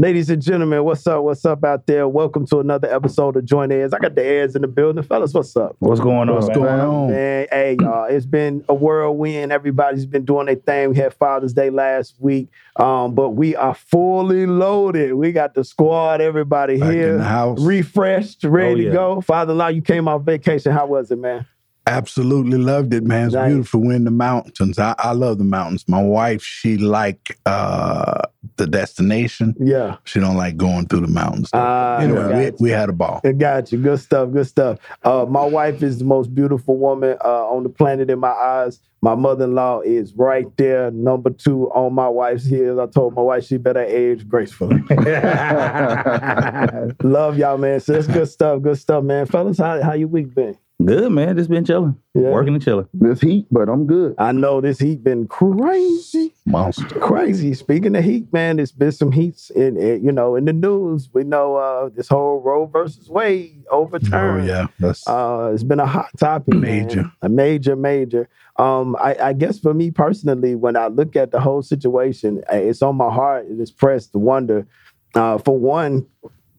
Ladies and gentlemen, what's up? What's up out there? Welcome to another episode of Joint Heirs. I got the heirs in the building. Fellas, what's up? What's going on? What's man? going on? Man, hey, y'all, it's been a whirlwind. Everybody's been doing their thing. We had Father's Day last week, um, but we are fully loaded. We got the squad, everybody Back here, in the house. refreshed, ready Oh, to go. Father in law, you came off vacation. How was it, man? Absolutely loved it, man. It's Nice. beautiful. We're in the mountains. I, I love the mountains. My wife, she like uh, the destination. Yeah. She don't like going through the mountains. Ah, anyway, we, we had a ball. I got you. Good stuff. Good stuff. Uh, my wife is the most beautiful woman uh, on the planet in my eyes. My mother-in-law is right there, number two on my wife's heels. I told my wife she better age gracefully. Love y'all, man. So that's good stuff. Good stuff, man. Fellas, how how your week been? Good man, just been chilling, Yeah. working and chilling. This heat, but I'm good. I know this heat been crazy, Monster. crazy. Speaking of heat, man, there's been some heats in, in you know in the news. We know uh, this whole Roe versus Wade Oh overturn. yeah, that's Uh, it's been a hot topic, man. Major. a major, major. Um, I, I guess for me personally, when I look at the whole situation, uh, it's on my heart and it's pressed to wonder. Uh, for one,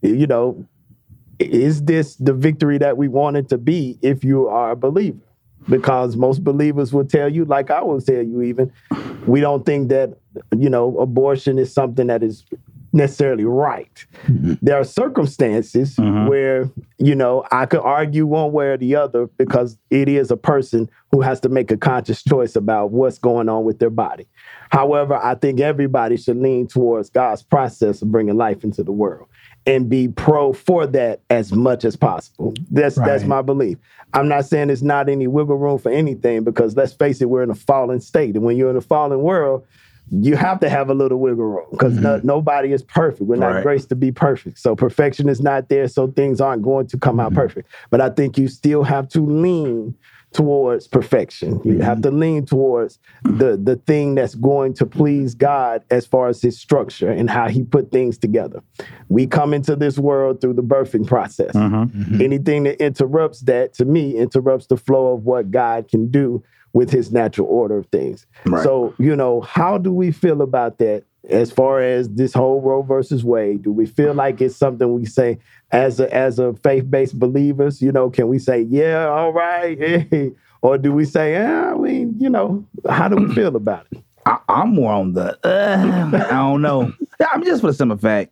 you know, is this the victory that we wanted to be if you are a believer? Because most believers will tell you, like I will tell you, even we don't think that you know abortion is something that is necessarily right. There are circumstances Mhm. where you know I could argue one way or the other because it is a person who has to make a conscious choice about what's going on with their body. However, I think everybody should lean towards God's process of bringing life into the world and be pro for that as much as possible. That's that's my belief. I'm not saying there's not any wiggle room for anything because let's face it, we're in a fallen state, and when you're in a fallen world, you have to have a little wiggle room because mm-hmm. nobody is perfect. We're not Right. graced to be perfect, so perfection is not there. So things aren't going to come out mm-hmm. perfect. But I think you still have to lean towards perfection. You have to lean towards the the thing that's going to please God as far as his structure and how he put things together. We come into this world through the birthing process. Mm-hmm. Anything that interrupts that to me interrupts the flow of what God can do with his natural order of things. Right. So, you know, how do we feel about that as far as this whole Roe versus Wade? Do we feel like it's something we say as a as a faith-based believers, you know, can we say, yeah, all right, hey, or do we say, yeah, I mean, you know, how do we feel about it? I, I'm more on the. Uh, I don't know. I'm just for the simple fact,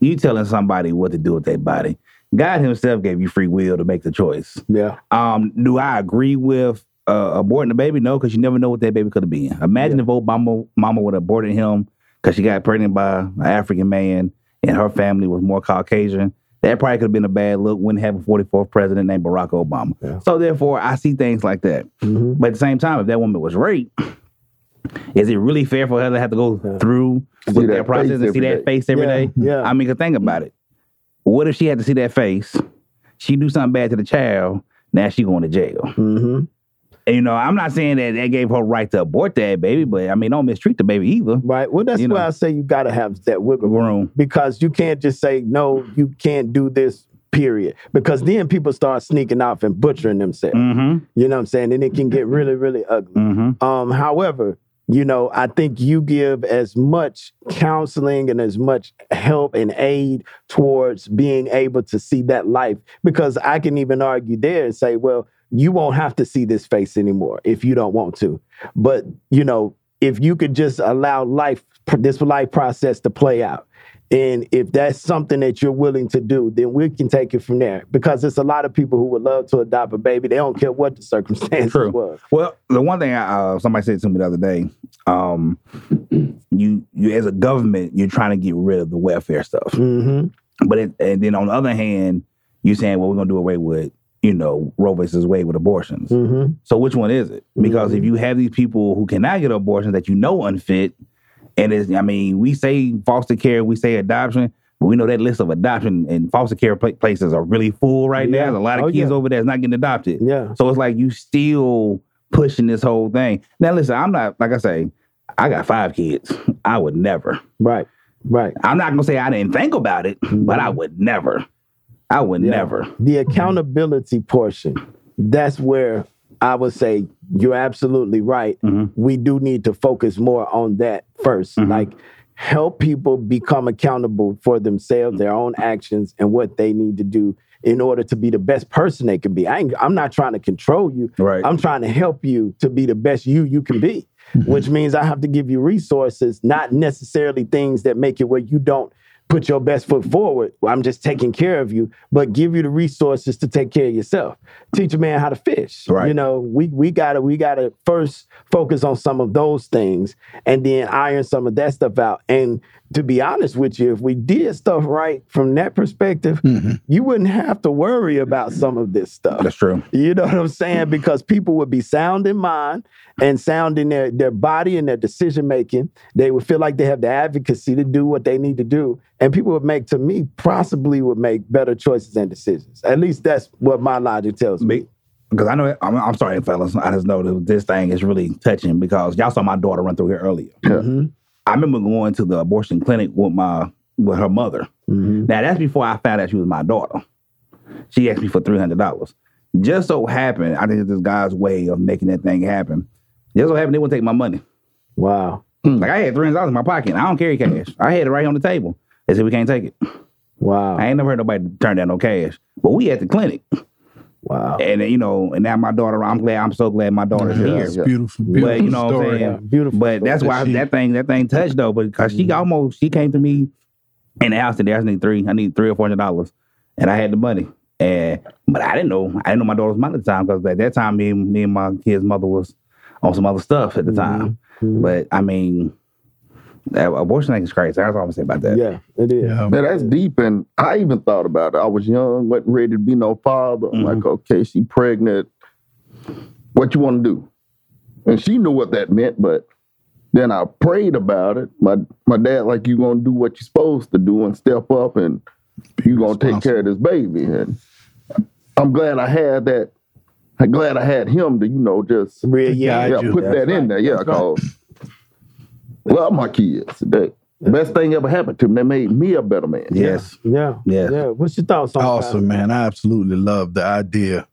you telling somebody what to do with their body. God Himself gave you free will to make the choice. Yeah. Um, do I agree with uh, aborting the baby? No, because you never know what that baby could have been. Imagine if Obama mama would have aborted him because she got pregnant by an African man and her family was more Caucasian. That probably could have been a bad look. Wouldn't have a 44th president named Barack Obama. Yeah. So therefore, I see things like that. Mhm. But at the same time, if that woman was raped, is it really fair for her to have to go Yeah. through See with that that process and see every that face every yeah, day? Yeah. I mean, 'cause think about it. What if she had to see that face? She do something bad to the child. Now she going to jail. hmm And, you know, I'm not saying that that gave her right to abort that baby, but I mean, don't mistreat the baby either. Right. Well, that's You why know. I say you got to have that wiggle room. Room. because you can't just say no you can't do this period because then people start sneaking off and butchering themselves Mm-hmm. you know what i'm saying and it can get really really ugly Mm-hmm. um however you know i think you give as much counseling and as much help and aid towards being able to see that life because i can even argue there and say well you won't have to see this face anymore if you don't want to but you know if you could just allow life this life process to play out and if that's something that you're willing to do, then we can take it from there. Because there's a lot of people who would love to adopt a baby. They don't care what the circumstances True. was. Well, the one thing I, uh, somebody said to me the other day, um, you you as a government, you're trying to get rid of the welfare stuff. Mm-hmm. But it, and then on the other hand, you're saying, well, we're gonna do away with you know Roe versus Wade with abortions. Mm-hmm. So which one is it? Because if you have these people who cannot get abortions that you know unfit, and it's I mean, we say foster care, we say adoption, but we know that list of adoption and foster care pla- places are really full right now. There's a lot of Oh, kids yeah. over there that's not getting adopted. Yeah. So it's like you still pushing this whole thing. Now listen, I'm not like I say, I got five kids. I would never. Right. Right. I'm not gonna say I didn't think about it, but I would never. I would Yeah. never. The accountability portion, that's where I would say you're absolutely right. Mhm. We do need to focus more on that 1st Mhm. Like, help people become accountable for themselves, their own actions, and what they need to do in order to be the best person they can be. I ain't, I'm not trying to control you. Right. I'm trying to help you to be the best you you can be, which means I have to give you resources, not necessarily things that make it where you don't put your best foot forward. I'm just taking care of you, but give you the resources to take care of yourself. Teach a man how to fish. Right. You know, we we gotta we gotta first focus on some of those things and then iron some of that stuff out. And to be honest with you, if we did stuff right from that perspective, you wouldn't have to worry about some of this stuff. That's true. You know what I'm saying? Because people would be sound in mind and sound in their, their body and their decision making. They would feel like they have the advocacy to do what they need to do. And people would make, to me, possibly would make better choices and decisions. At least that's what my logic tells me. Because I know I'm, I'm sorry, fellas. I just know that this thing is really touching because y'all saw my daughter run through here earlier. Mhm, I remember going to the abortion clinic with my with her mother. mhm. Now that's before I found out she was my daughter. She asked me for three hundred dollars. Just so happened, I think this guy's way of making that thing happen. Just so happened they wouldn't take my money. Wow. Like I had three hundred dollars in my pocket. I don't carry cash. I had it right on the table. They said we can't take it. Wow. I ain't never heard nobody turn down no cash. But we at the clinic, Wow. and you know, and now my daughter. I'm glad. I'm so glad my daughter's Yeah, here. it's beautiful, beautiful But you know what I'm story. saying? Beautiful. But that's why She- that thing that thing touched though, because she almost she came to me in the house today. I just need three. I need three or four hundred dollars, and I had the money. And but I didn't know. I didn't know my daughter's mother at the time because at that time me and me and my kid's mother was on some other stuff at the time. Mhm. But I mean, that abortion thing is crazy. That's all I'm gonna say about that. Yeah, it is. Yeah. Man, that's deep. And I even thought about it. I was young, wasn't ready to be no father. I'm Mhm. like, okay, she pregnant. What you want to do? And she knew what that meant, but then I prayed about it. My my dad, like, you gonna do what you're supposed to do and step up and you gonna take care of this baby. And I'm glad I had that. I'm glad I had him to, you know, just Real, yeah. Yeah, you. put That's that in there. Yeah, That's right. cause love my kids. The best thing ever happened to them. They made me a better man. Yes. Yeah. Yes. Yeah. What's your thoughts on that? Awesome, man. I absolutely love the idea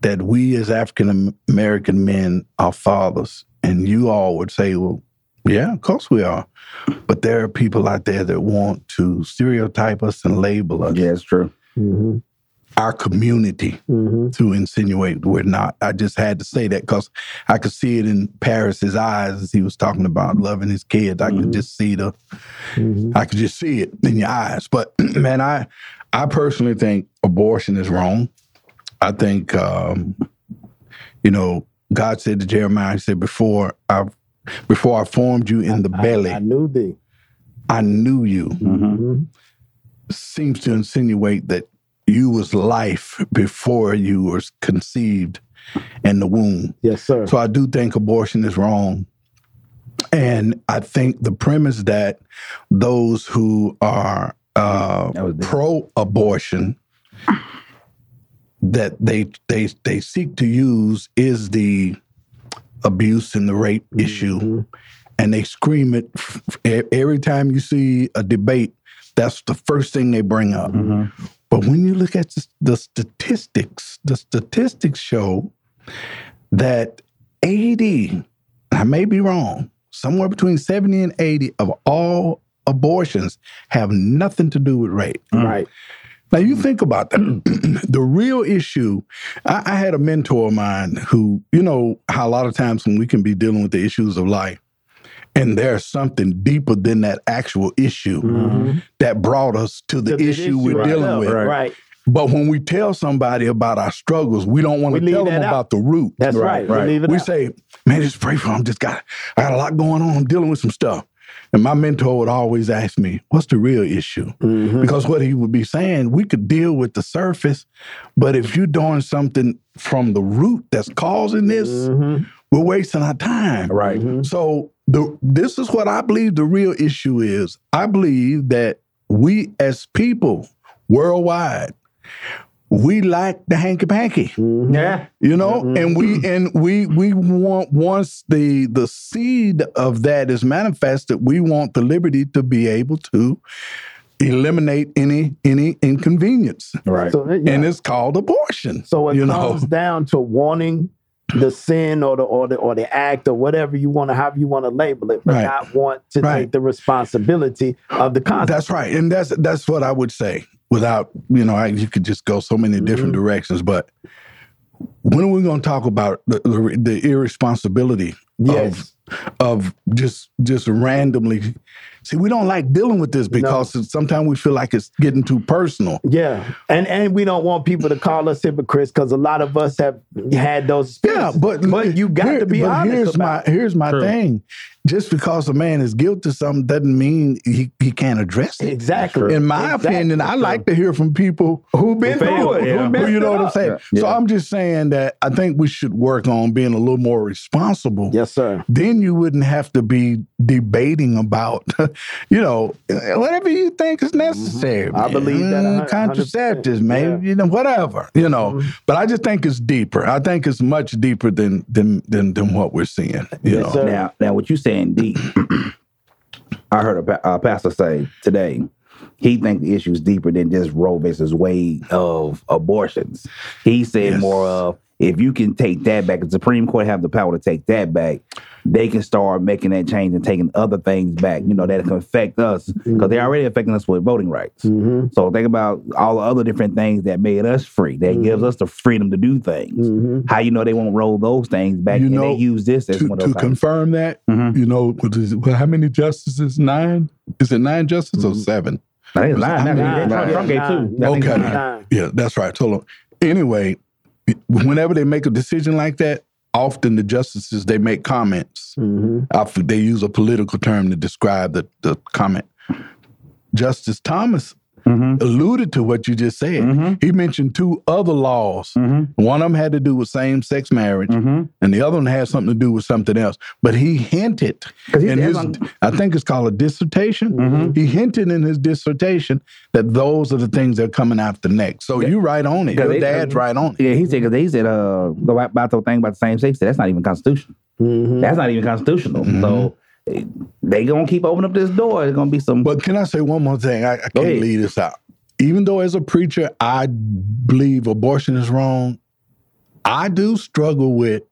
that we as African American men are fathers. And you all would say, well, yeah, of course we are. But there are people out there that want to stereotype us and label us, Yeah, it's true. hmm our community, hmm to insinuate we're not. I just had to say that because I could see it in Paris's eyes as he was talking about loving his kids. I Mhm. could just see the hmm I could just see it in your eyes. But man, I I personally think abortion is wrong. I think um, you know, God said to Jeremiah, he said, Before I before I formed you in the belly, I, I knew thee. I knew you. hmm Seems to insinuate that you was life before you was conceived in the womb. Yes, sir. So I do think abortion is wrong. And I think the premise that those who are uh, big. pro-abortion that they they they seek to use is the abuse and the rape issue, Mhm. and they scream it every time you see a debate. That's the first thing they bring up. Mhm. But when you look at the- statistics, the statistics show that 80, I may be wrong, somewhere between 70 and 80 of all abortions have nothing to do with rape. Mm. Right. Now you mm. think about that. the real issue, I, I had a mentor of mine who, you know, how a lot of times when we can be dealing with the issues of life, and there's something deeper than that actual issue Mhm. that brought us to the To the issue, we're right dealing up, with. Right. But when we tell somebody about our struggles, we don't want to tell them that out. about the root. That's right. Right, We, leave it we say, man, just pray for them. Just got, I got a lot going on. I'm dealing with some stuff. And my mentor would always ask me, what's the real issue? Mhm. Because what he would be saying, we could deal with the surface, but if you're doing something from the root that's causing this, Mhm. we're wasting our time. Right. Mhm. So the this is what I believe the real issue is. I believe that we as people worldwide, we lack the hanky panky. Mhm. Yeah. You know, Mhm. and we and we we want once the the seed of that is manifested, we want the liberty to be able to eliminate any any inconvenience. Right. So, yeah. And it's called abortion. So it you comes know. down to wanting the sin or the or the or the act or whatever you want to however you want to label it, but Right. not want to Right. take the responsibility of the consequence. That's right, and that's that's what I would say. Without you know, I, you could just go so many different Mm-hmm. directions. But when are we going to talk about the, the, the irresponsibility Yes. of of just just randomly? See, we don't like dealing with this because sometimes we feel like it's getting too personal. Yeah, and and we don't want people to call us hypocrites because a lot of us have had those. Yeah, Experiences. but but you got here- to be but honest Here's about. my it. here's my True. thing. Just because a man is guilty of something doesn't mean he, he can't address it. Exactly. In my Exactly. opinion, I like to hear from people who've been through it. yeah. Who Well, messed you know it what I'm saying? Yeah. So I'm just saying that I think we should work on being a little more responsible. Yes, sir. Then you wouldn't have to be debating about, you know, whatever you think is necessary. Mm-hmm. I believe that man. contraceptives, 100%, man. yeah. Mm-hmm. You know, whatever. You know, but I just think it's deeper. I think it's much deeper than than than, than what we're seeing. You Yes, know. Now, now, what you saying deep? I heard a pa- uh, pastor say today. He think the issue is deeper than just Roe versus Wade of abortions. He said Yes. more of if you can take that back, the Supreme Court have the power to take that back. They can start making that change and taking other things back. You know that can affect us because they're already affecting us with voting rights. Mm-hmm. So think about all the other different things that made us free. That gives us the freedom to do things. Mm-hmm. How you know they won't roll those things back You and know, they use this as to, one of to things. confirm that, Mhm. you know, what is well, how many justices? Nine? Is it nine justices or seven? I think it's nine. Okay. it's nine. Nine. Yeah, that's right. Hold on. Anyway, whenever they make a decision like that, often the justices they make comments. Mm-hmm. They use a political term to describe the, the comment. Justice Thomas Mhm. alluded to what you just said. Mhm. He mentioned two other laws. Mhm. One of them had to do with same sex marriage, Mhm. and the other one had something to do with something else. But he hinted he- in his, on- I think it's called a dissertation. Mhm. He hinted in his dissertation that those are the things that are coming after next. So you right on it. Your they- dad's right on it. Yeah, he said because he said uh go back about the thing about the same sex. That's not even constitutional. Mm-hmm. That's not even constitutional. So they gonna keep opening up this door. There's gonna be some. But can I say one more thing? I, I can't ahead. leave this out. Even though as a preacher, I believe abortion is wrong, I do struggle with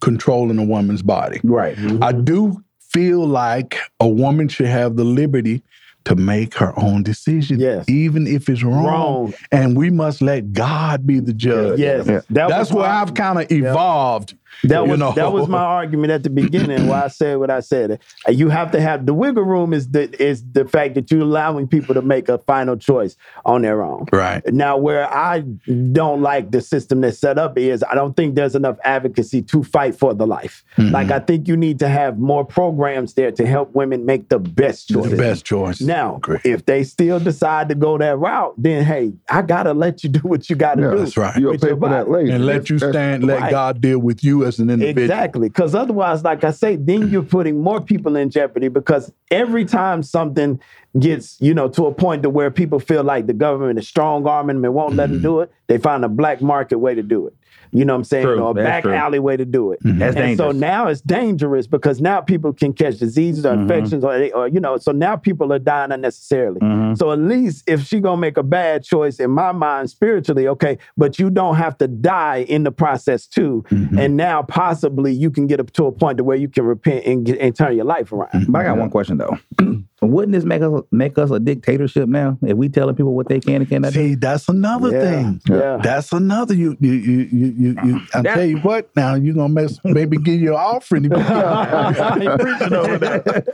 controlling a woman's body. right. I mm-hmm. do feel like a woman should have the liberty to make her own decision, Yes. even if it's wrong. Wrong. And we must let God be the judge. Yes, Yeah. that That's where my- I've kind of evolved. That was know. that was my argument at the beginning. why I said what I said. Uh, You have to have the wiggle room. Is the is the fact that you're allowing people to make a final choice on their own. Right. Now, where I don't like the system that's set up is I don't think there's enough advocacy to fight for the life. Mm-hmm. Like I think you need to have more programs there to help women make the best choice. The best choice. Now, if they still decide to go that route, then hey, I gotta let you do what you gotta Yeah, do. That's right. You'll pay for that later. And let you stand, let right. God deal with you as an individual. Exactly. Because otherwise, like I say, then you're putting more people in jeopardy because every time something gets, you know, to a point to where people feel like the government is strong arming them and won't let Mm-hmm. them do it, they find a black market way to do it. You know what I'm saying? True. Or a That's back true. alley way to do it. Mm-hmm. That's and so now it's dangerous because now people can catch diseases or mm-hmm. infections or, they- or you know, so now people are dying unnecessarily. Mhm. So at least if she gonna make a bad choice in my mind spiritually, okay, but you don't have to die in the process too. Mm-hmm. And now possibly you can get up to a point to where you can repent and, get, and turn your life around. But I got one question though. Wouldn't this make us make us a dictatorship now if we telling people what they can and cannot do? See, that's another Yeah. thing. Yeah. That's another you you you you you. you I That- tell you what, now you're gonna mess, maybe give you an offering. if you- Ain't preaching over there.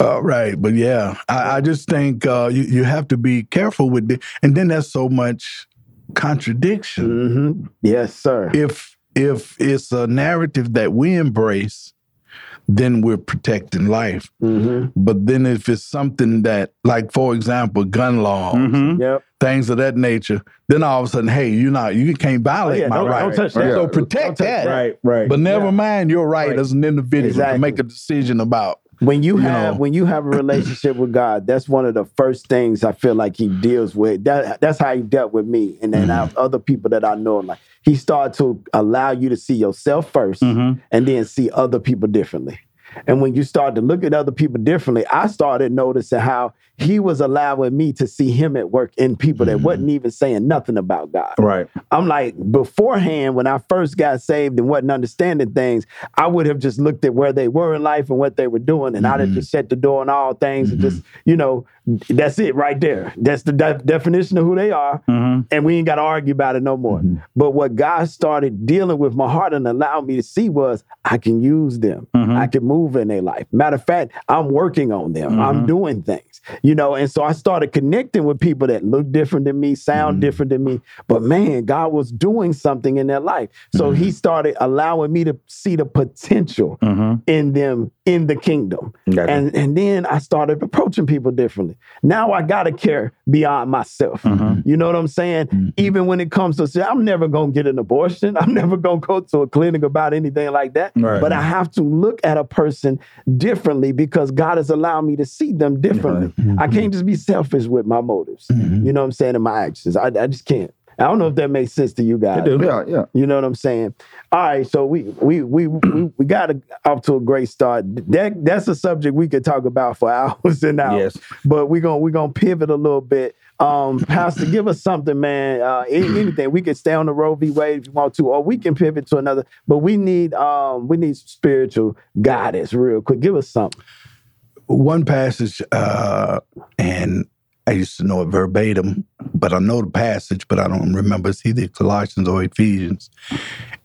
All right, but yeah, I, I just think uh, you you have to be careful with it, and then there's so much contradiction. Mhm. Yes, sir. If if it's a narrative that we embrace, then we're protecting life. hmm But then if it's something that, like for example, gun laws, Mhm. Yep. things of that nature, then all of a sudden, hey, you're not, you can't violate Oh, yeah, my don't- right. don't touch that. So protect Don't touch that. that. right. But never Yeah. mind your right, Right. as an individual Exactly. to make a decision about. When you You have know. when you have a relationship with God, that's one of the first things I feel like He deals with. That that's how He dealt with me, and then have other people that I know. Like He started to allow you to see yourself 1st Mhm. and then see other people differently. And when you start to look at other people differently, I started noticing how he was allowing me to see him at work in people that Mhm. wasn't even saying nothing about God. Right. I'm like, beforehand, when I first got saved and wasn't understanding things, I would have just looked at where they were in life and what they were doing, and I'd have Mhm. just shut the door on all things and just, you know, that's it right there. That's the de- definition of who they are, Mm-hmm. and we ain't got to argue about it no more. But what God started dealing with my heart and allowed me to see was I can use them. I can move in their life. Matter of fact, I'm working on them. I'm doing things, you know. And so I started connecting with people that look different than me, sound Mhm. different than me. But man, God was doing something in their life. So Mhm. He started allowing me to see the potential Mm-hmm. in them in the kingdom. Gotcha. And and then I started approaching people differently. Now I gotta care beyond myself. Mhm. You know what I'm saying? Mhm. Even when it comes to say, I'm never gonna get an abortion. I'm never gonna go to a clinic about anything like that. Right. But I have to look at a person differently because God has allowed me to see them differently. I can't just be selfish with my motives. Mhm. You know what I'm saying? And my actions. I, I just can't. I don't know if that makes sense to you guys. do. Yeah, yeah. You know what I'm saying? All right, so we we we we, we got a, off to a great start. That that's a subject we could talk about for hours and hours. Yes. But we're gonna we're gonna pivot a little bit. Um, Pastor, give us something, man. Uh, any- anything we can stay on the Roe v. Wade if you want to, or we can pivot to another. But we need um we need spiritual guidance, real quick. Give us something. One passage, uh, and I used to know it verbatim, but I know the passage, but I don't remember. It's either Colossians or Ephesians.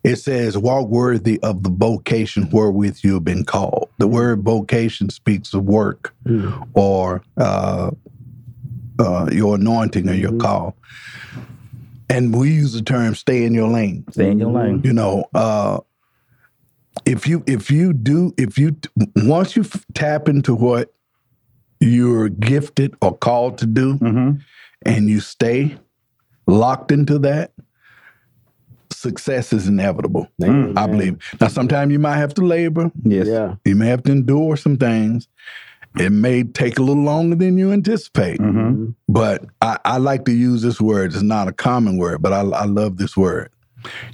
It says, Walk worthy of the vocation wherewith you have been called. The word vocation speaks of work or uh, uh, your anointing or your Mhm. call. And we use the term stay in your lane Stay in your lane. you know uh if you if you do if you once you f- tap into what you're gifted or called to do Mm-hmm. and you stay locked into that success is inevitable Amen. i believe now sometimes you might have to labor Yes. Yeah. you may have to endure some things it may take a little longer than you anticipate Mm-hmm. but I, I like to use this word. It's not a common word, but I, I love this word.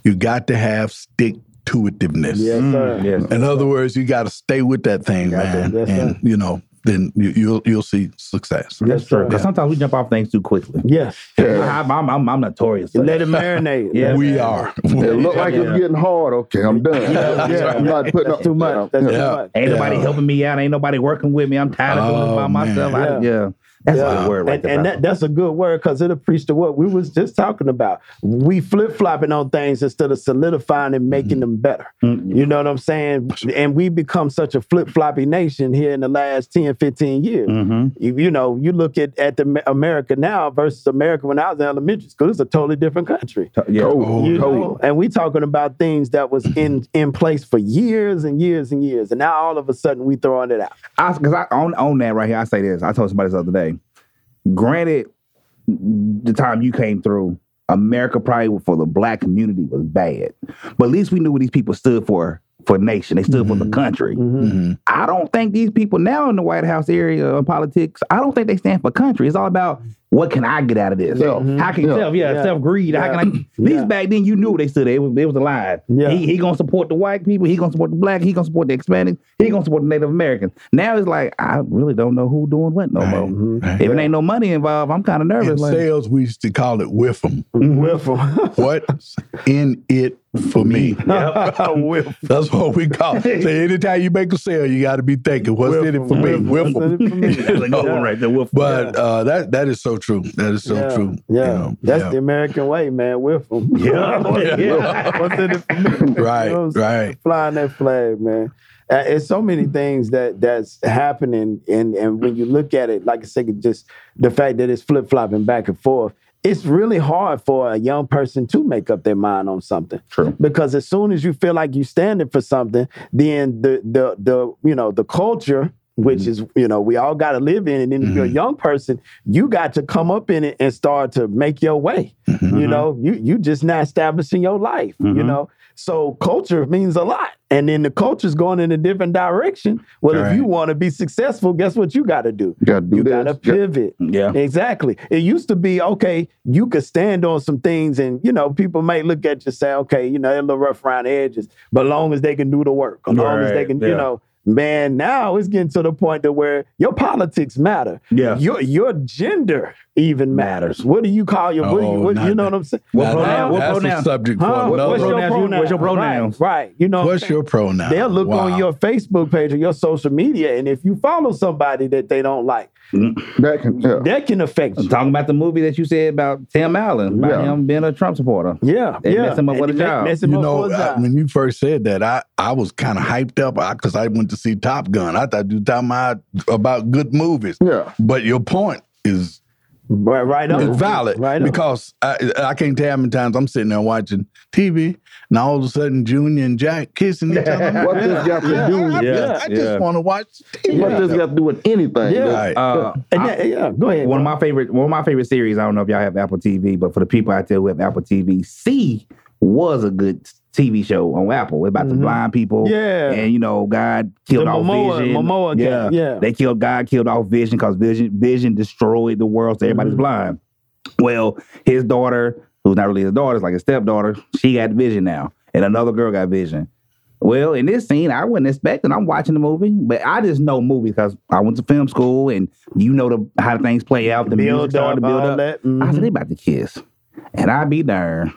You got to have stick to itiveness. Yes, sir. Mm, yes. In other words, you got to stay with that thing, Got man, Yes, and sir. you know, then you, you'll you'll see success. Yes, sir. Because sometimes we jump off things too quickly. Yes. Yeah. I'm, I'm, I'm, I'm notorious. for Let it marinate. Yeah. We marinate. are. It look like Yeah. it's getting hard. Okay, I'm done. Yeah, yeah. I'm not putting That's up too much. That's Yeah. too much. Ain't nobody helping me out. Ain't nobody working with me. I'm tired of doing it Oh, by myself. man. I, yeah. That's a good word right and, there. and Pastor. that, that's a good word because it'll preach to what we was just talking about. We flip flopping on things instead of solidifying and making them better. Mm, You know what I'm saying? And we become such a flip floppy nation here in the last 10, 15 years. mhm. You, you know, you look at, at the America now versus America when I was in elementary school, it's a totally different country. Yeah. Cold, You know, and we talking about things that was in in place for years and years and years, and now all of a sudden we throwing it out. Because I, on, on that right here, I say this. I told somebody this other day. Granted, the time you came through, America probably for the black community was bad. But at least we knew what these people stood for for nation. They stood for the Mhm. country. Mhm. Mhm. I don't think these people now in the White House area of politics, I don't think they stand for country. It's all about what can I get out of this? Self. How can Yeah. self, yeah, Yeah. self greed. How can I these Yeah. back then you knew they stood. It was it was a lie. Yeah. He he gonna support the white people, he gonna support the black, he gonna support the Hispanics, he gonna support the Native Americans. Now it's like I really don't know who doing what no Right. more. Mhm. Right. If it ain't no money involved, I'm kind of In nervous. Like, sales, we used to call it whiff 'em. Whiff 'em. What's in it for me? Whiff. That's what we call it. So anytime you make a sale, you got to be thinking, what's in it for me? Whiff 'em. What's in it for me? That's a good one right there. Wolf. But uh, that that is so true. That is so yeah, true. Yeah, You know, that's yeah. the American way, man. Whiff 'em. Yeah. yeah. What's in it for me? Right, You know what I'm saying? right. Flying that flag, man. Uh, it's so many things that that's happening, and and when you look at it, like I said, just the fact that it's flip flopping back and forth. It's really hard for a young person to make up their mind on something True. because as soon as you feel like you're standing for something, then the the the you know the culture, which is you know we all got to live in, and then if you're a Mhm. young person, you got to come up in it and start to make your way. Mhm. You know, you you just not establishing your life. You Mhm. know, so culture means a lot, and then the culture's going in a different direction. Well, if you want to be successful, guess what you got to do? You got to do You this. got to pivot. Yeah. Exactly. It used to be okay. You could stand on some things, and you know people may look at you and say, okay, you know they're a little rough around the edges, but long as they can do the work, as long as they Right, can, you know, man, now it's getting to the point to where your politics matter. Yeah. Your your gender even matters. What do you call your you, Oh, what, not you know that. what I'm saying? What pronoun- that- what that's pronoun? a subject Huh? for What- another. what's your pronouns pronoun? what's your pronouns? Right, right. You know, What's saying? your pronoun? They'll look Wow. on your Facebook page or your social media, and if you follow somebody that they don't like, That can, yeah. that can affect I'm you. talking about the movie that you said about Tim Allen, about Yeah. him being a Trump supporter. Yeah, They yeah. mess him up with a job. You know, for a I, job. when you first said that, I, I was kind of hyped up because I, went to see Top Gun. I thought you were talking about, about good movies. Yeah. But your point is right, right up. is valid Right up. because I, I can't tell how many times I'm sitting there watching TV and all of a sudden Junior and Jack kissing each other. What does this got to Yeah, do? I, I Yeah, just, I just yeah. want to watch TV. What does this got to do with anything? Yeah. Right. Uh, I- that- yeah, go ahead. one of my favorite one of my favorite series. I don't know if y'all have Apple TV, but for the people out there who have Apple TV, See was a good TV show on Apple about the Mhm. blind people. Yeah. and you know, God killed The off Momoa- Vision. Momoa guy, yeah, yeah. They killed God killed off Vision because Vision Vision destroyed the world, so everybody's Mhm. blind. Well, his daughter, who's not really his daughter, it's like his stepdaughter, she got vision now, and another girl got vision. Well, in this scene, I wasn't expecting. I'm watching the movie, but I just know movies because I went to film school, and you know the how the things play out. The music build started up, to build up. that. I said they about to kiss, and I be darned.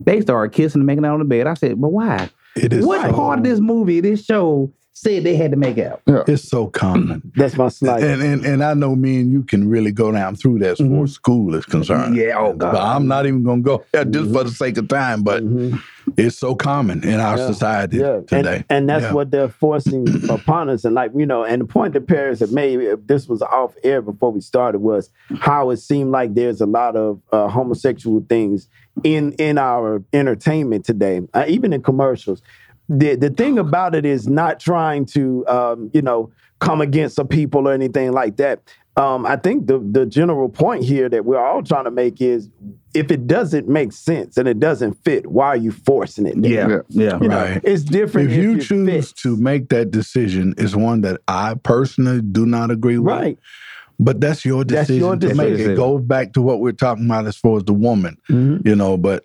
They started kissing and making out on the bed. I said, but why? It is What so, part of this movie, this show, said they had to make out? It's so common. That's my sniper. And, and and I know me and you can really go down through that as far as school is concerned. Yeah, oh God. But I'm not even gonna go there just for the sake of time. But Mhm. it's so common in our Yeah. society Yeah, today. and, and that's Yeah. what they're forcing upon us. And like you know, and the point that Paris had made, if this was off air before we started, was how it seemed like there's a lot of uh, homosexual things in in our entertainment today, uh, even in commercials. The the thing about it is not trying to um, you know come against the people or anything like that. Um, I think the the general point here that we're all trying to make is if it doesn't make sense and it doesn't fit, why are you forcing it? there? yeah, yeah. You know, Right. it's different if you choose fits. to make that decision, is one that I personally do not agree with. right. But that's your decision, That's decision your to make. decision. It goes back to what we're talking about as far as the woman, Mhm. you know. But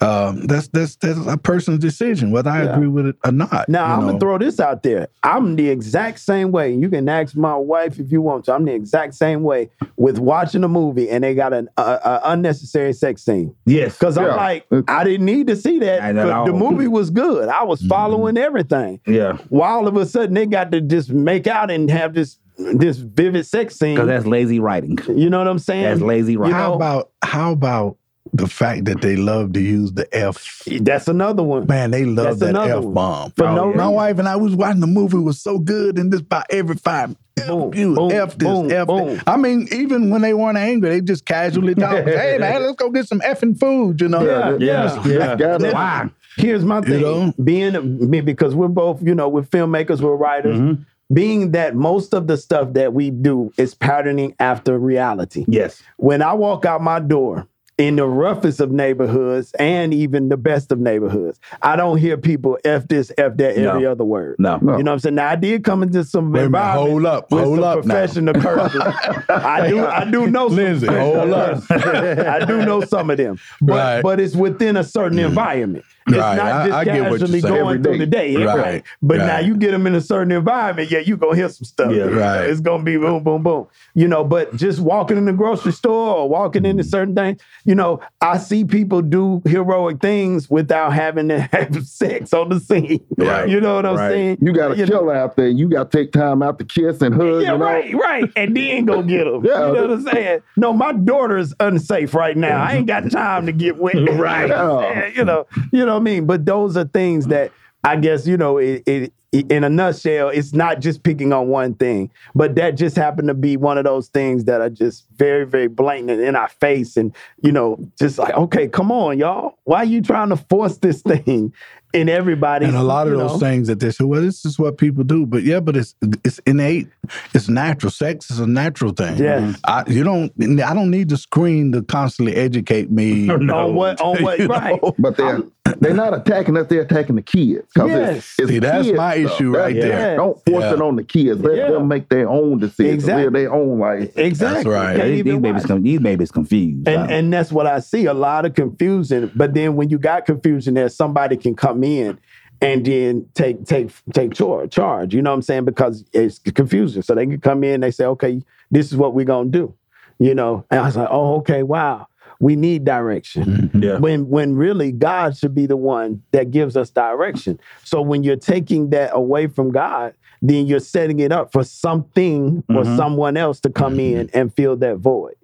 um, that's that's that's a person's decision whether I Yeah. agree with it or not. Now I'm know. gonna throw this out there. I'm the exact same way. You can ask my wife if you want to. I'm the exact same way with watching a movie and they got an a, a unnecessary sex scene. Yes. Because Yeah. I'm like, I didn't need to see that. But The movie was good. I was Mm-hmm. following everything. Yeah. While all of a sudden they got to just make out and have this this vivid sex scene. Because that's lazy writing. You know what I'm saying? That's lazy writing. How know- about how about the fact that they love to use the F? That's another one. Man, they love That's that F bomb. For Oh, no yeah. My wife and I was watching the movie was so good, and this by every five. Boom, you, boom, F this, boom, F boom. that. I mean, even when they weren't angry, they just casually talk. hey man, let's go get some effing food, you know? Yeah, Yeah. yeah. Got it. Why? Here's my thing. know? Being me- because we're both, you know, we're filmmakers, we're writers. Mhm. Being that most of the stuff that we do is patterning after reality. Yes. When I walk out my door in the roughest of neighborhoods and even the best of neighborhoods, I don't hear people f this, f that every No. other word. No. No. You know what I'm saying? Now I did come into some Wait a minute, hold up, with hold some up now. professional curses. I do I do know some Lindsay, professional hold up. I do know some of them. But Right. but it's within a certain mm. environment. It's Right, not I- just I get what you're casually saying. going Every through the day. Right, right. But now you get them in a certain environment, yeah, you gonna hear some stuff. Yeah, right. It's gonna be boom, boom, boom. You know, but just walking in the grocery store or walking into mm-hmm. certain things, you know, I see people do heroic things without having to have sex on the scene. Right, You know what I'm right. saying? You got to You know- chill out there. You got to take time out to kiss and hug. Yeah, and all. right, right. And then go get them. Yeah. You know what I'm saying? No, my daughter is unsafe right now. I ain't got time to get wet. right. Yeah. You know, you know what I mean? But those are things mm-hmm. that I guess, you know, it, it in a nutshell, it's not just picking on one thing, but that just happened to be one of those things that are just very, very blatant in our face. And, you know, just like, okay, come on, y'all. Why are you trying to force this thing in everybody? And a lot of those know? things that they say, well, this is what people do. But yeah, but it's it's innate. It's natural. Sex is a natural thing. Yes. I, you don't. I don't need the screen to constantly educate me. On what, on what, You right. know? But they're they're not attacking us. They're attacking the kids. Yes. It's, it's See, that's kids my stuff. issue That's- right there. Don't force Yeah. it on the kids. Let Yeah. them make their own decisions. Exactly. Live their own life. Exactly. That's right. Can't these, babies, com- these babies confused. And and that's what I see a lot of confusion. But then when you got confusion there, somebody can come in and then take take take charge. Charge. You know what I'm saying? Because it's confusing. So they can come in. They say, okay, this is what we're gonna do. You know, and I was like, oh, okay, wow. We need direction. Yeah. When when really God should be the one that gives us direction. So when you're taking that away from God, then you're setting it up for something or Mhm. someone else to come in and fill that void.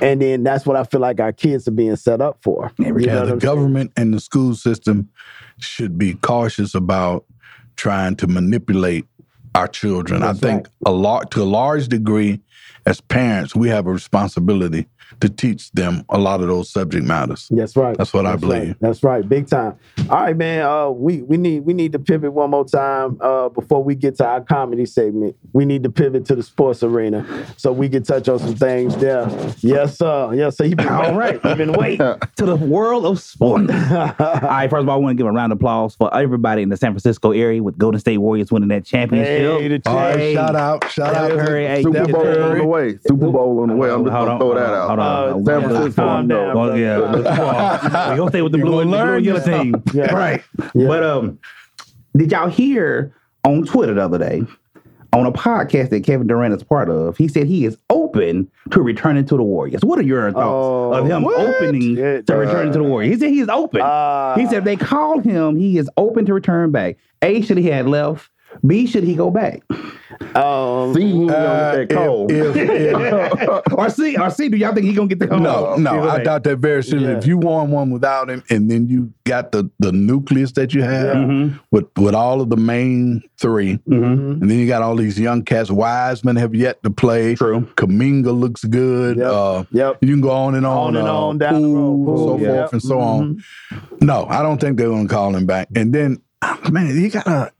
And then that's what I feel like our kids are being set up for. You Yeah, the I'm saying? government and the school system should be cautious about trying to manipulate our children. That's I think a lot to a large degree, as parents, we have a responsibility to teach them a lot of those subject matters. That's right. That's what I believe. Right. That's right. Big time. All right, man. Uh, we we need we need to pivot one more time uh, before we get to our comedy segment. We need to pivot to the sports arena so we can touch on some things there. Yes, sir. Yes, sir. You been All right. You been waiting. to the world of sports. All right, first of all, I want to give a round of applause for everybody in the San Francisco area with Golden State Warriors winning that championship. Hey, the All right, shout out, shout out Steph hey, Super Bowl Curry. on the way. Super Bowl on the way. I'm just gonna throw hold that out. Hold on. Uh, San Francisco, calm down, Well, yeah, we're gonna stay with the blue, blue learn and yellow team, Yeah. right? Yeah. But um, did y'all hear on Twitter the other day on a podcast that Kevin Durant is part of? He said he is open to returning to the Warriors. What are your thoughts Oh, of him what? opening Yeah, to returning to the Warriors? He said he is open. Uh, he said if they call him, he is open to return back. A should he had left. B should he go back? um, See, he ain't gonna Uh, get that cold. if- if- or C, or C, do y'all think he gonna get the call? No, no, I doubt that very seriously. Yeah. If you won one without him, and then you got the the nucleus that you have Mhm. with with all of the main 3 Mhm. and then you got all these young cats. Wiseman have yet to play. True. Kuminga looks good. Yep. Uh, Yep. you can go on and on, On and uh, on down the road. Poole, so Poole, forth and so on. Mhm. No, I don't think they're going to call him back. And then, ah, man, you gotta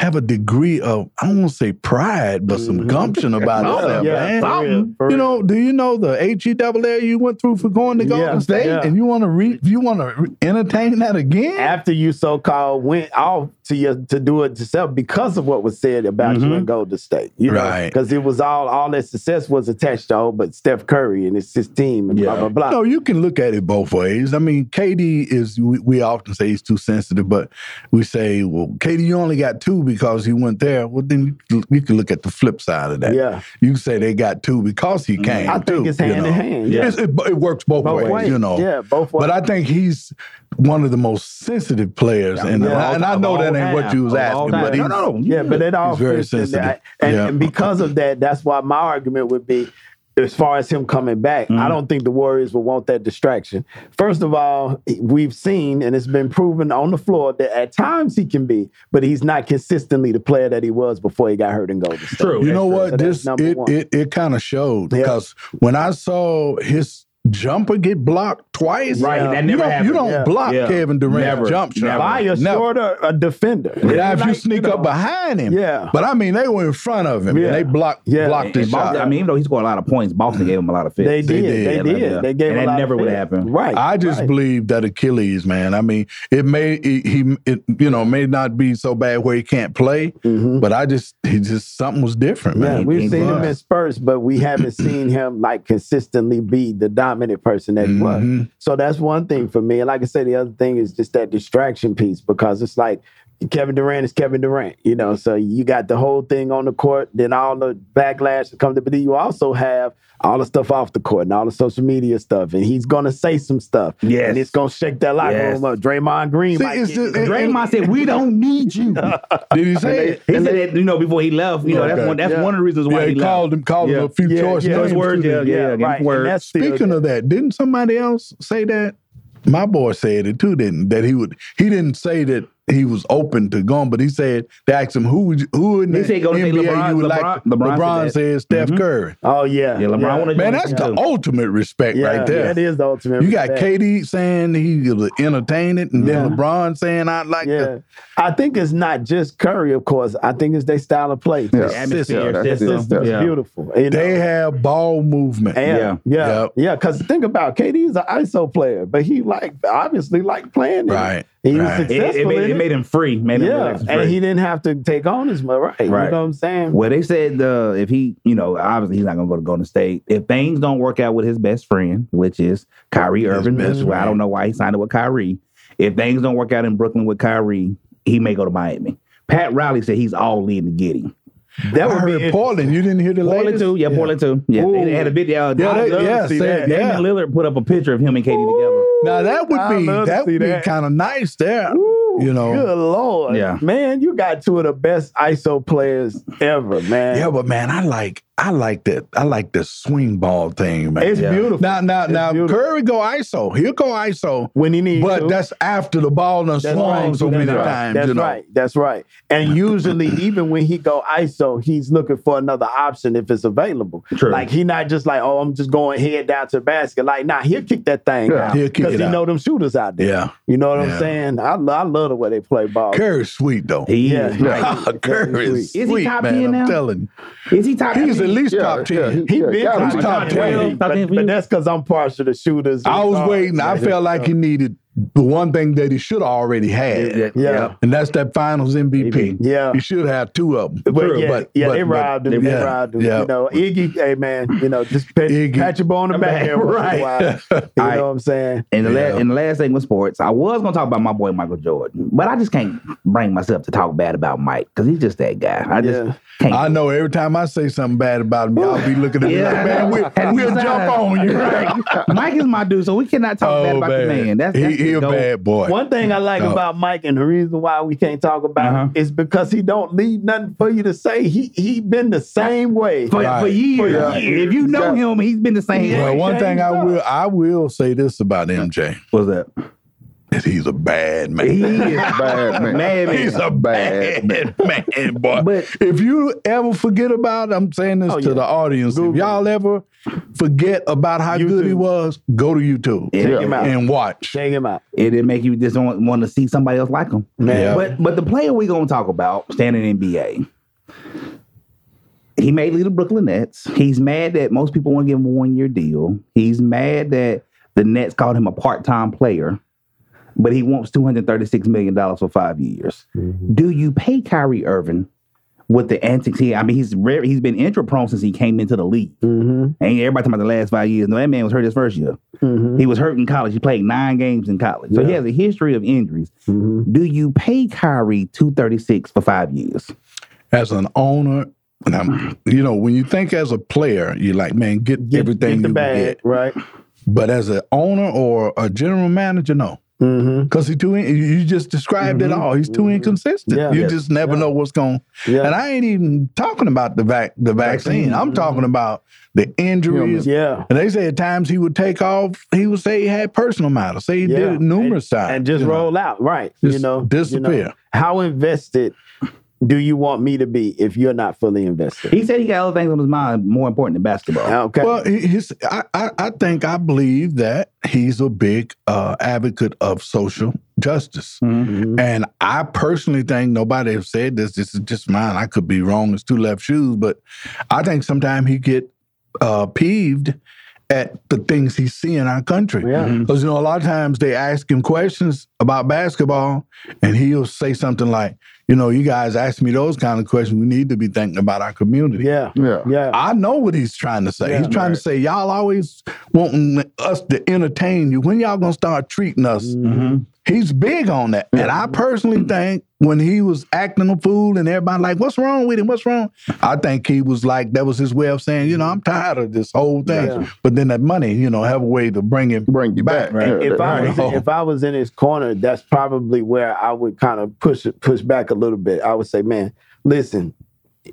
have a degree of I don't want to say pride, but some Mhm. gumption about yourself, yeah, man. for real, for You know, do you know the H E double L you went through for going to Golden Yeah, State, yeah. and you want to re- you want to re- entertain that again? after you so called went off to your to do it yourself because of what was said about you Mhm. in Golden State. You know, Right. Because it was all all that success was attached to all but Steph Curry and it's his team and blah blah blah. No, you can look at it both ways. I mean, KD is we, we often say he's too sensitive, but we say, well, KD, you only got two because he went there. Well, then you, you can look at the flip side of that. Yeah. You say they got two because he mm-hmm. came. I think too, it's you hand in hand. Yeah. Yeah. It, it works both, Both ways, ways. you know. Yeah, both ways. But I think he's one of the most sensitive players, Yeah, and, of all and I time, know that all ain't what you was asking, but he's, no, no. yeah, but it all He's very sensitive. And, Yeah. and because of that, that's why my argument would be as far as him coming back, Mm-hmm. I don't think the Warriors will want that distraction. First of all, we've seen and it's been proven on the floor that at times he can be, but he's not consistently the player that he was before he got hurt in Golden State. True. You know what? that's This it it it kind of showed Yeah. because when I saw his jumper get blocked twice, Right, Yeah. that you never don't, happened. you don't Yeah. block Yeah. Kevin Durant's Never. jump shot. By a Never. shorter a defender. Now, if you Like, sneak know, up behind him, Yeah. But I mean, they were in front of him. Yeah. And they blocked Yeah. blocked the And shot. Boston, I mean, even though he scored a lot of points, Boston gave him a lot of fits. They did. They did. did. Yeah. They gave And a that never would've fits. happened. Right. I just right. believe that Achilles, man. I mean, it may he, he it, you know may not be so bad where he can't play, Mhm. but I just he just something was different, man. we've seen him was. in spurts, but we haven't seen him like consistently be the dominant person that he was. Mhm. So that's one thing for me. And like I said, the other thing is just that distraction piece because it's like Kevin Durant is Kevin Durant, you know. So you got the whole thing on the court, then all the backlash that comes to, but then you also have all the stuff off the court and all the social media stuff, and he's gonna say some stuff, Yes. and it's gonna shake that locker Yes. room up. Draymond Green, See, might it's get- just- it- Draymond said, "We don't need you." Did he say? it? He said that you know before he left. You know that's one. That's Yeah. one of the reasons why Yeah, he, he left. called him called him a few Yeah, choice yeah, names. Words, too, yeah, yeah. right. words. That's still, Speaking of that, didn't somebody else say that? My boy said it too, didn't that he would he didn't say that he was open to going, but he said they asked him who would you, who in He the said go NBA LeBron- you would LeBron- like LeBron LeBron, said says Steph Mhm. Curry. oh yeah, Yeah, LeBron wanna Man, that's the too. ultimate respect yeah, right there. That is the ultimate. You got respect. KD saying he was entertain it, and Yeah. then LeBron saying I'd like Yeah, to. I think it's not just Curry, of course. I think it's their style of play. Yeah. It's Atmosphere, that's It's, it. system. it's Yeah. beautiful. You know? They have ball movement. yeah, Yeah. yeah, Yep. yeah. Because think about KD is an ISO player, but he like obviously like playing. Right. it. He was right. It, successful it made, in it made him free. Made him yeah, and he didn't have to take on as much. Right. You Right. know what I'm saying? Well, they said uh, if he, you know, obviously he's not going to go to Golden State. If things don't work out with his best friend, which is Kyrie His Irving, which I don't know why he signed it with Kyrie. If things don't work out in Brooklyn with Kyrie, he may go to Miami. Pat Riley said he's all in to get him. That I would be heard interesting. Portland. You didn't hear the Portland latest? too, yeah, Portland too. Yeah, they, they had a video. Yeah, they- love yeah, see say- that. yeah. Lillard put up a picture of him and KD together. Now that would I be love to that would be kind of nice there. Ooh, you know. Good lord. Yeah. Man, you got two of the best ISO players ever, man. Yeah, but man, I like I like that. I like the swing ball thing, man. it's Yeah. beautiful. now, now, It's now, beautiful. Curry go ISO. He'll go ISO, when he needs but to. that's after the ball done That's swung right. so That's many right. times. That's you know. right. That's right. And usually, even when he go ISO, he's looking for another option if it's available. True. Like he not just like, oh, I'm just going head down to the basket. Like, nah, he'll kick that thing Yeah, out he'll kick because he out. know them shooters out there. Yeah, You know what I'm saying? I, I love the way they play ball. Curry's sweet though. He Yeah. is. Yeah. Curry is Is he sweet, top man. 10 I'm now? telling Is he top? he's at least Yeah, top ten. yeah, He Yeah, been top, top top 10. 12, but, but that's because I'm partial to shooters. I was waiting. I felt like he needed the one thing that he should have already had, Yeah. and that's that Finals MVP. Yeah. He should have two of them. But yeah, but, yeah, but- they robbed him. They yeah, robbed him. yeah. You know, Iggy, hey man, you know, just pat, Iggy. pat your boy on the back. every once Right. while. You I- know what I'm saying? And the, Yeah. last, and the last thing with sports, I was gonna talk about my boy Michael Jordan, but I just can't bring myself to talk bad about Mike because he's just that guy. I just Yeah. can't. I know every time I say something bad about him, y'all be looking at me like, man, we'll, we'll jump on you. Right. Mike is my dude, so we cannot talk oh, bad Oh, about the man. That's, that's he the a goat. bad boy. One thing I like about Mike, and the reason why we can't talk about Uh-huh. him is because he don't leave nothing for you to say. He he been the same way. for, Right. for years. For years. If you know him, he's been the same. Well, way. one thing I will I will say this about MJ What's that? Is he's a bad man. He is a Bad man. Mad man. He's a bad Bad man, boy. But- if you ever forget about, I'm saying this Oh, to yeah. the audience, Google if y'all ever forget about how good he was, go to YouTube Yeah. Check him out. and watch. Check him out. it didn't make you just want, want to see somebody else like him. Man. Yeah. But but the player we're gonna talk about, standing in NBA, he made lead the Brooklyn Nets. He's mad that most people want to give him a one year deal. He's mad that the Nets called him a part time player, but he wants two hundred thirty six million dollars for five years. Do you pay Kyrie Irving? With the antics he, I mean, he's rare, he's been injury prone since he came into the league. Mm-hmm. Ain't everybody talking about the last five years? No, that man was hurt his first year. Mm-hmm. He was hurt in college. He played nine games in college. So he has a history of injuries. Mm-hmm. Do you pay Kyrie 236 for five years? As an owner, and I'm, you know, when you think as a player, you're like, man, get, Get, everything get the you bag, get. right? But as an owner or a general manager, no. Mm-hmm. Because he too, in- you just described it mm-hmm. all. He's too mm-hmm. inconsistent. Yeah. you Yes. just never know what's going. Yeah. And I ain't even talking about the vac, the vaccine. I'm mm-hmm. talking about the injuries. yeah. And they say at times he would take off. He would say he had personal matters. Say he did it numerous and, times and just you know. roll out, right? you know, disappear. You know, how invested do you want me to be if you're not fully invested? He said he got other things on his mind more important than basketball. Okay. Well, he- he's, I, I, I think I believe that he's a big uh, advocate of social justice. Mhm. And I personally think nobody has said this. This is just mine. I could be wrong. It's two left shoes, but I think sometimes he get uh, peeved at the things he see in our country. Yeah. Because you know, a lot of times they ask him questions about basketball, and he'll say something like, "You know, you guys ask me those kind of questions. We need to be thinking about our community." Yeah. Yeah. Yeah. I know what he's trying to say. Yeah, he's trying to say, y'all always wanting us to entertain you. When y'all gonna start treating us? Mm-hmm. He's big on that. And I personally think when he was acting a fool and everybody like, what's wrong with him? What's wrong? I think he was like, that was his way of saying, you know, I'm tired of this whole thing. Yeah. But then that money, you know, have a way to bring him Bring you back. Right. If I was right. if I was in his corner, that's probably where I would kind of push push back a little bit. I would say, man, listen.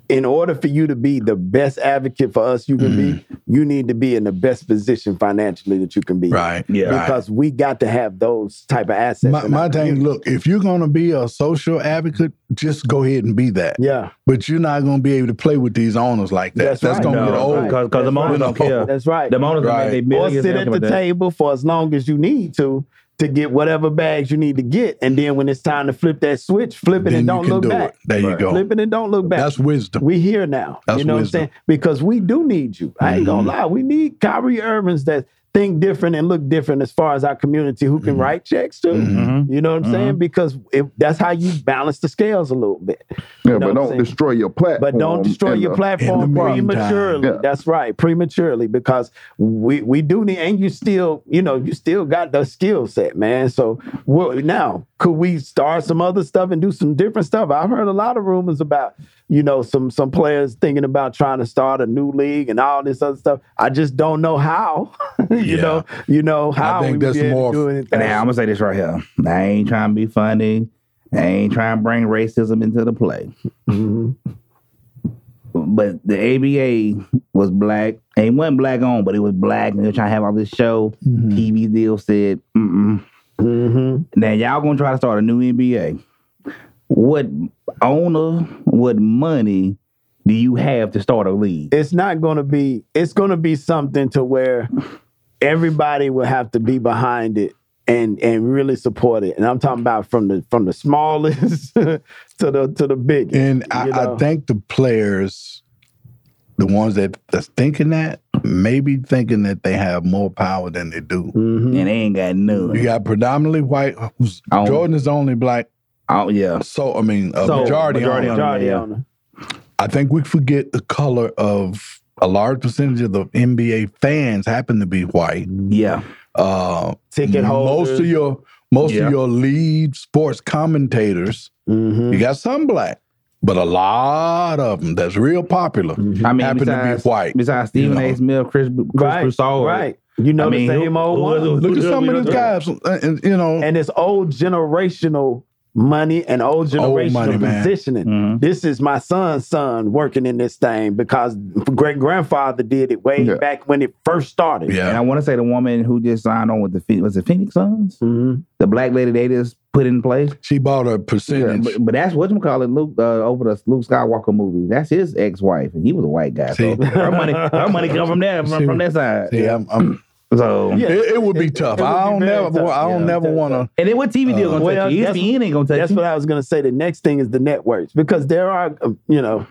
In order for you to be the best advocate for us you can be, mm-hmm. you need to be in the best position financially that you can be. Right. Yeah. Right. Because we got to have those type of assets. My, my thing, community. look, if you're gonna be a social advocate, just go ahead and be that. Yeah, But you're not gonna be able to play with these owners like that. That's That's, right. gonna No, get old. right. Because the owners right. don't care. that's right. The owners Right. right. they or sit at the care that. table for as long as you need to to get whatever bags you need to get, and then when it's time to flip that switch, flip it Then and don't can look do back. it. There you Right. go. Flip it and don't look back. That's wisdom. we here now. That's you know wisdom. what I'm saying? Because we do need you. I ain't gonna Mm-hmm. lie. We need Kyrie Irvings that think different and look different as far as our community who can Mm-hmm. write checks too. Mhm. You know what I'm saying? Because if, that's how you balance the scales a little bit. Yeah, You know but don't saying? destroy your platform. But don't destroy your the- platform in the meantime. prematurely. Yeah. That's right, prematurely, because we we do need, and you still, you know, you still got the skill set, man. So we're, now could we start some other stuff and do some different stuff? I've heard a lot of rumors about, you know, some some players thinking about trying to start a new league and all this other stuff. I just don't know how. you Yeah. know, you know how I think we that's be able to more- do anything. Now I'm gonna say this right here. I ain't trying to be funny. I ain't trying to bring racism into the play. Mhm. But the ABA was black. It wasn't black on, but it was black. And they were trying to have all this show. TV deal said, mm-mm. Mhm. Now y'all gonna try to start a new NBA. What owner, what money do you have to start a league? It's not going to be. It's going to be something to where everybody will have to be behind it and and really support it. And I'm talking about from the from the smallest to the to the biggest. And I. I think the players, the ones that that's thinking that, maybe thinking that they have more power than they do. Mhm. And they ain't got none. You got predominantly white. Who's. Jordan is the only black. oh yeah. So I mean, a So, majority. majority on. on- Majority owner. I think we forget the color of a large percentage of the NBA fans happen to be white. Yeah. Uh, Ticket holders. most of your most Yeah. of your lead sports commentators, Mhm. you got some black, but a lot of them that's real popular I mean, happen to besides, be white. Besides Stephen you know. A. Smith, Chris, Chris Right, Broussard, right. You know I mean, the who- same old who- who- Look at some of these guys, uh, and, you know. and it's old generational money and old generational money, man. positioning. Mhm. This is my son's son working in this thing because great grandfather did it way Yeah. back when it first started. yeah, And I want to say the woman who just signed on with the was it Phoenix Suns, Mhm. the black lady they just put in place. she bought a Yeah, percentage. but, but that's what you call it. Luke uh, over the Luke Skywalker movie. That's his ex-wife, and he was a white guy. So See. her money, her money come from there, from, See, from that side. See, I'm, I'm, So Yeah. it, it would be tough. it would I don't never, tough. I don't Yeah. never want to. and then what TV deal gonna Well, touch you? that's- ESPN ain't gonna touch That's you. what I was going to say. The next thing is the networks because there are, uh, you know,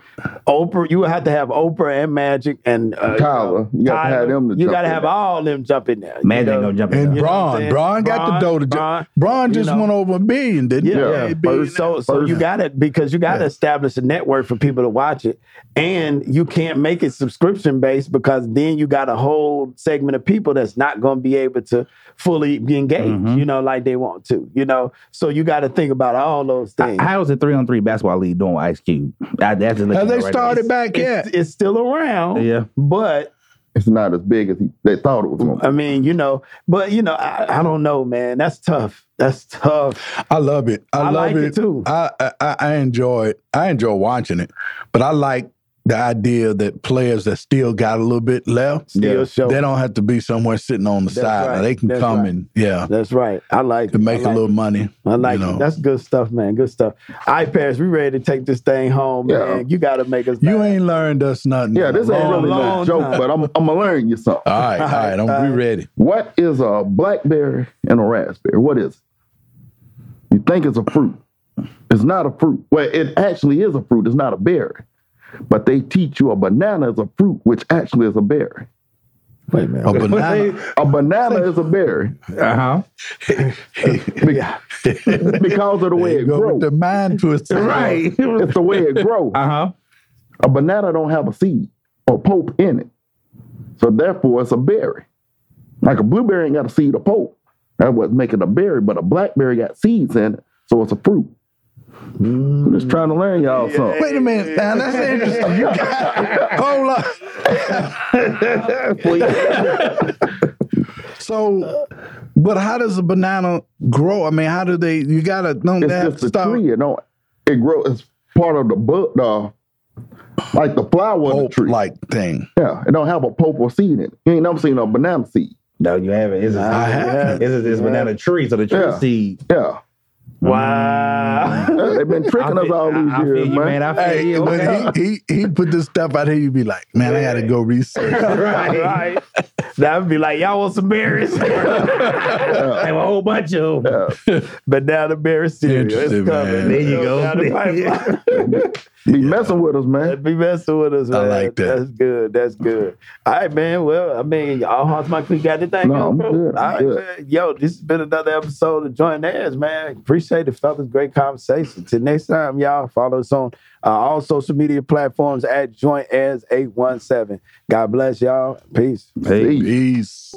Oprah. You have to have Oprah and Magic and uh, Tyler. You got to have them to You got to have all them jump in there. you Magic know? gonna jump in And there. You know what Bron. Bron got the Bron, dough to jump. Bron, Bron just went over a billion, didn't he? Yeah. So, so you got it because you got to establish a network for people to watch it, and you can't make it subscription based because then you got a whole segment of people that's not going to be able to fully be engaged. Mhm. You know, like they want to. You know, so you got to think about all those things. How is the three on three basketball league doing with Ice Cube? I, that's just Have they started back it's, yet? it's still around. Yeah. But It's not as big as he, they thought it was going to I mean, you know, but you know, I, I don't know, man. That's tough. That's tough. I love it. I, I love like it. it too. I, I I enjoy it. I enjoy watching it, but I like the idea that players that still got a little bit left, Still show. they don't have to be somewhere sitting on the That's side. right. They can That's come right. and yeah, That's right. I like to it. make I a like little money. I like you know. That's good stuff, man. Good stuff. All right, Paris, we ready to take this thing home, Yeah. man. You got to make us. You back. ain't learned us nothing. Yeah, this ain't Long, really no joke, time. but I'm, I'm going to learn you something. All right, all right. I'm, All we right. ready. What is a blackberry and a raspberry? What is it? You think it's a fruit. It's not a fruit. Well, it actually is a fruit. It's not a berry. But they teach you a banana is a fruit, which actually is a berry. Wait a minute. A banana. A banana is a berry Uh huh. yeah. because of the way it go with grows. the mind twister. Right. It's the way it grows. Uh huh. A banana don't have a seed or pulp in it. So therefore it's a berry. Like a blueberry ain't got a seed or pulp. That's what's making a berry, but a blackberry got seeds in it, so it's a fruit. I'm just trying to learn y'all something. Wait a minute, now that's interesting. You got, hold on. So, but how does a banana grow? I mean, how do they? You gotta don't It's they just to a tree, you know. It grows. It's part of the bud, the like the flower of the pulp tree. like thing. yeah, it don't have a pulp or seed in it. You ain't never seen a banana seed. No, you haven't. It's a, I haven't. It's a, it's a banana tree, so the tree Yeah. seed. Yeah, Wow. Mm-hmm. They've been tricking I us feel- all these I, I feel years, you, man. man. I feel Hey, you. when Okay. he, he he put this stuff out here, you'd be like, man, I gotta go research. right. right. That would be like, y'all want some berries? Have a whole bunch of them. but now the berry cereal. It's Interesting, coming. man. There you go. Down the pipeline. Be messing with us, man. Be messing with us, man. I like that. That's good. That's good. All right, man. Well, I mean, all hearts, my we got the thing No, going, I'm bro. good. I'm All right, good. man. Yo, this has been another episode of Joint Heirs, man. Appreciate it, fellas. Great conversation. Till next time, y'all. Follow us on uh, all social media platforms at Joint Heirs 817. God bless y'all. Peace. Hey. Peace.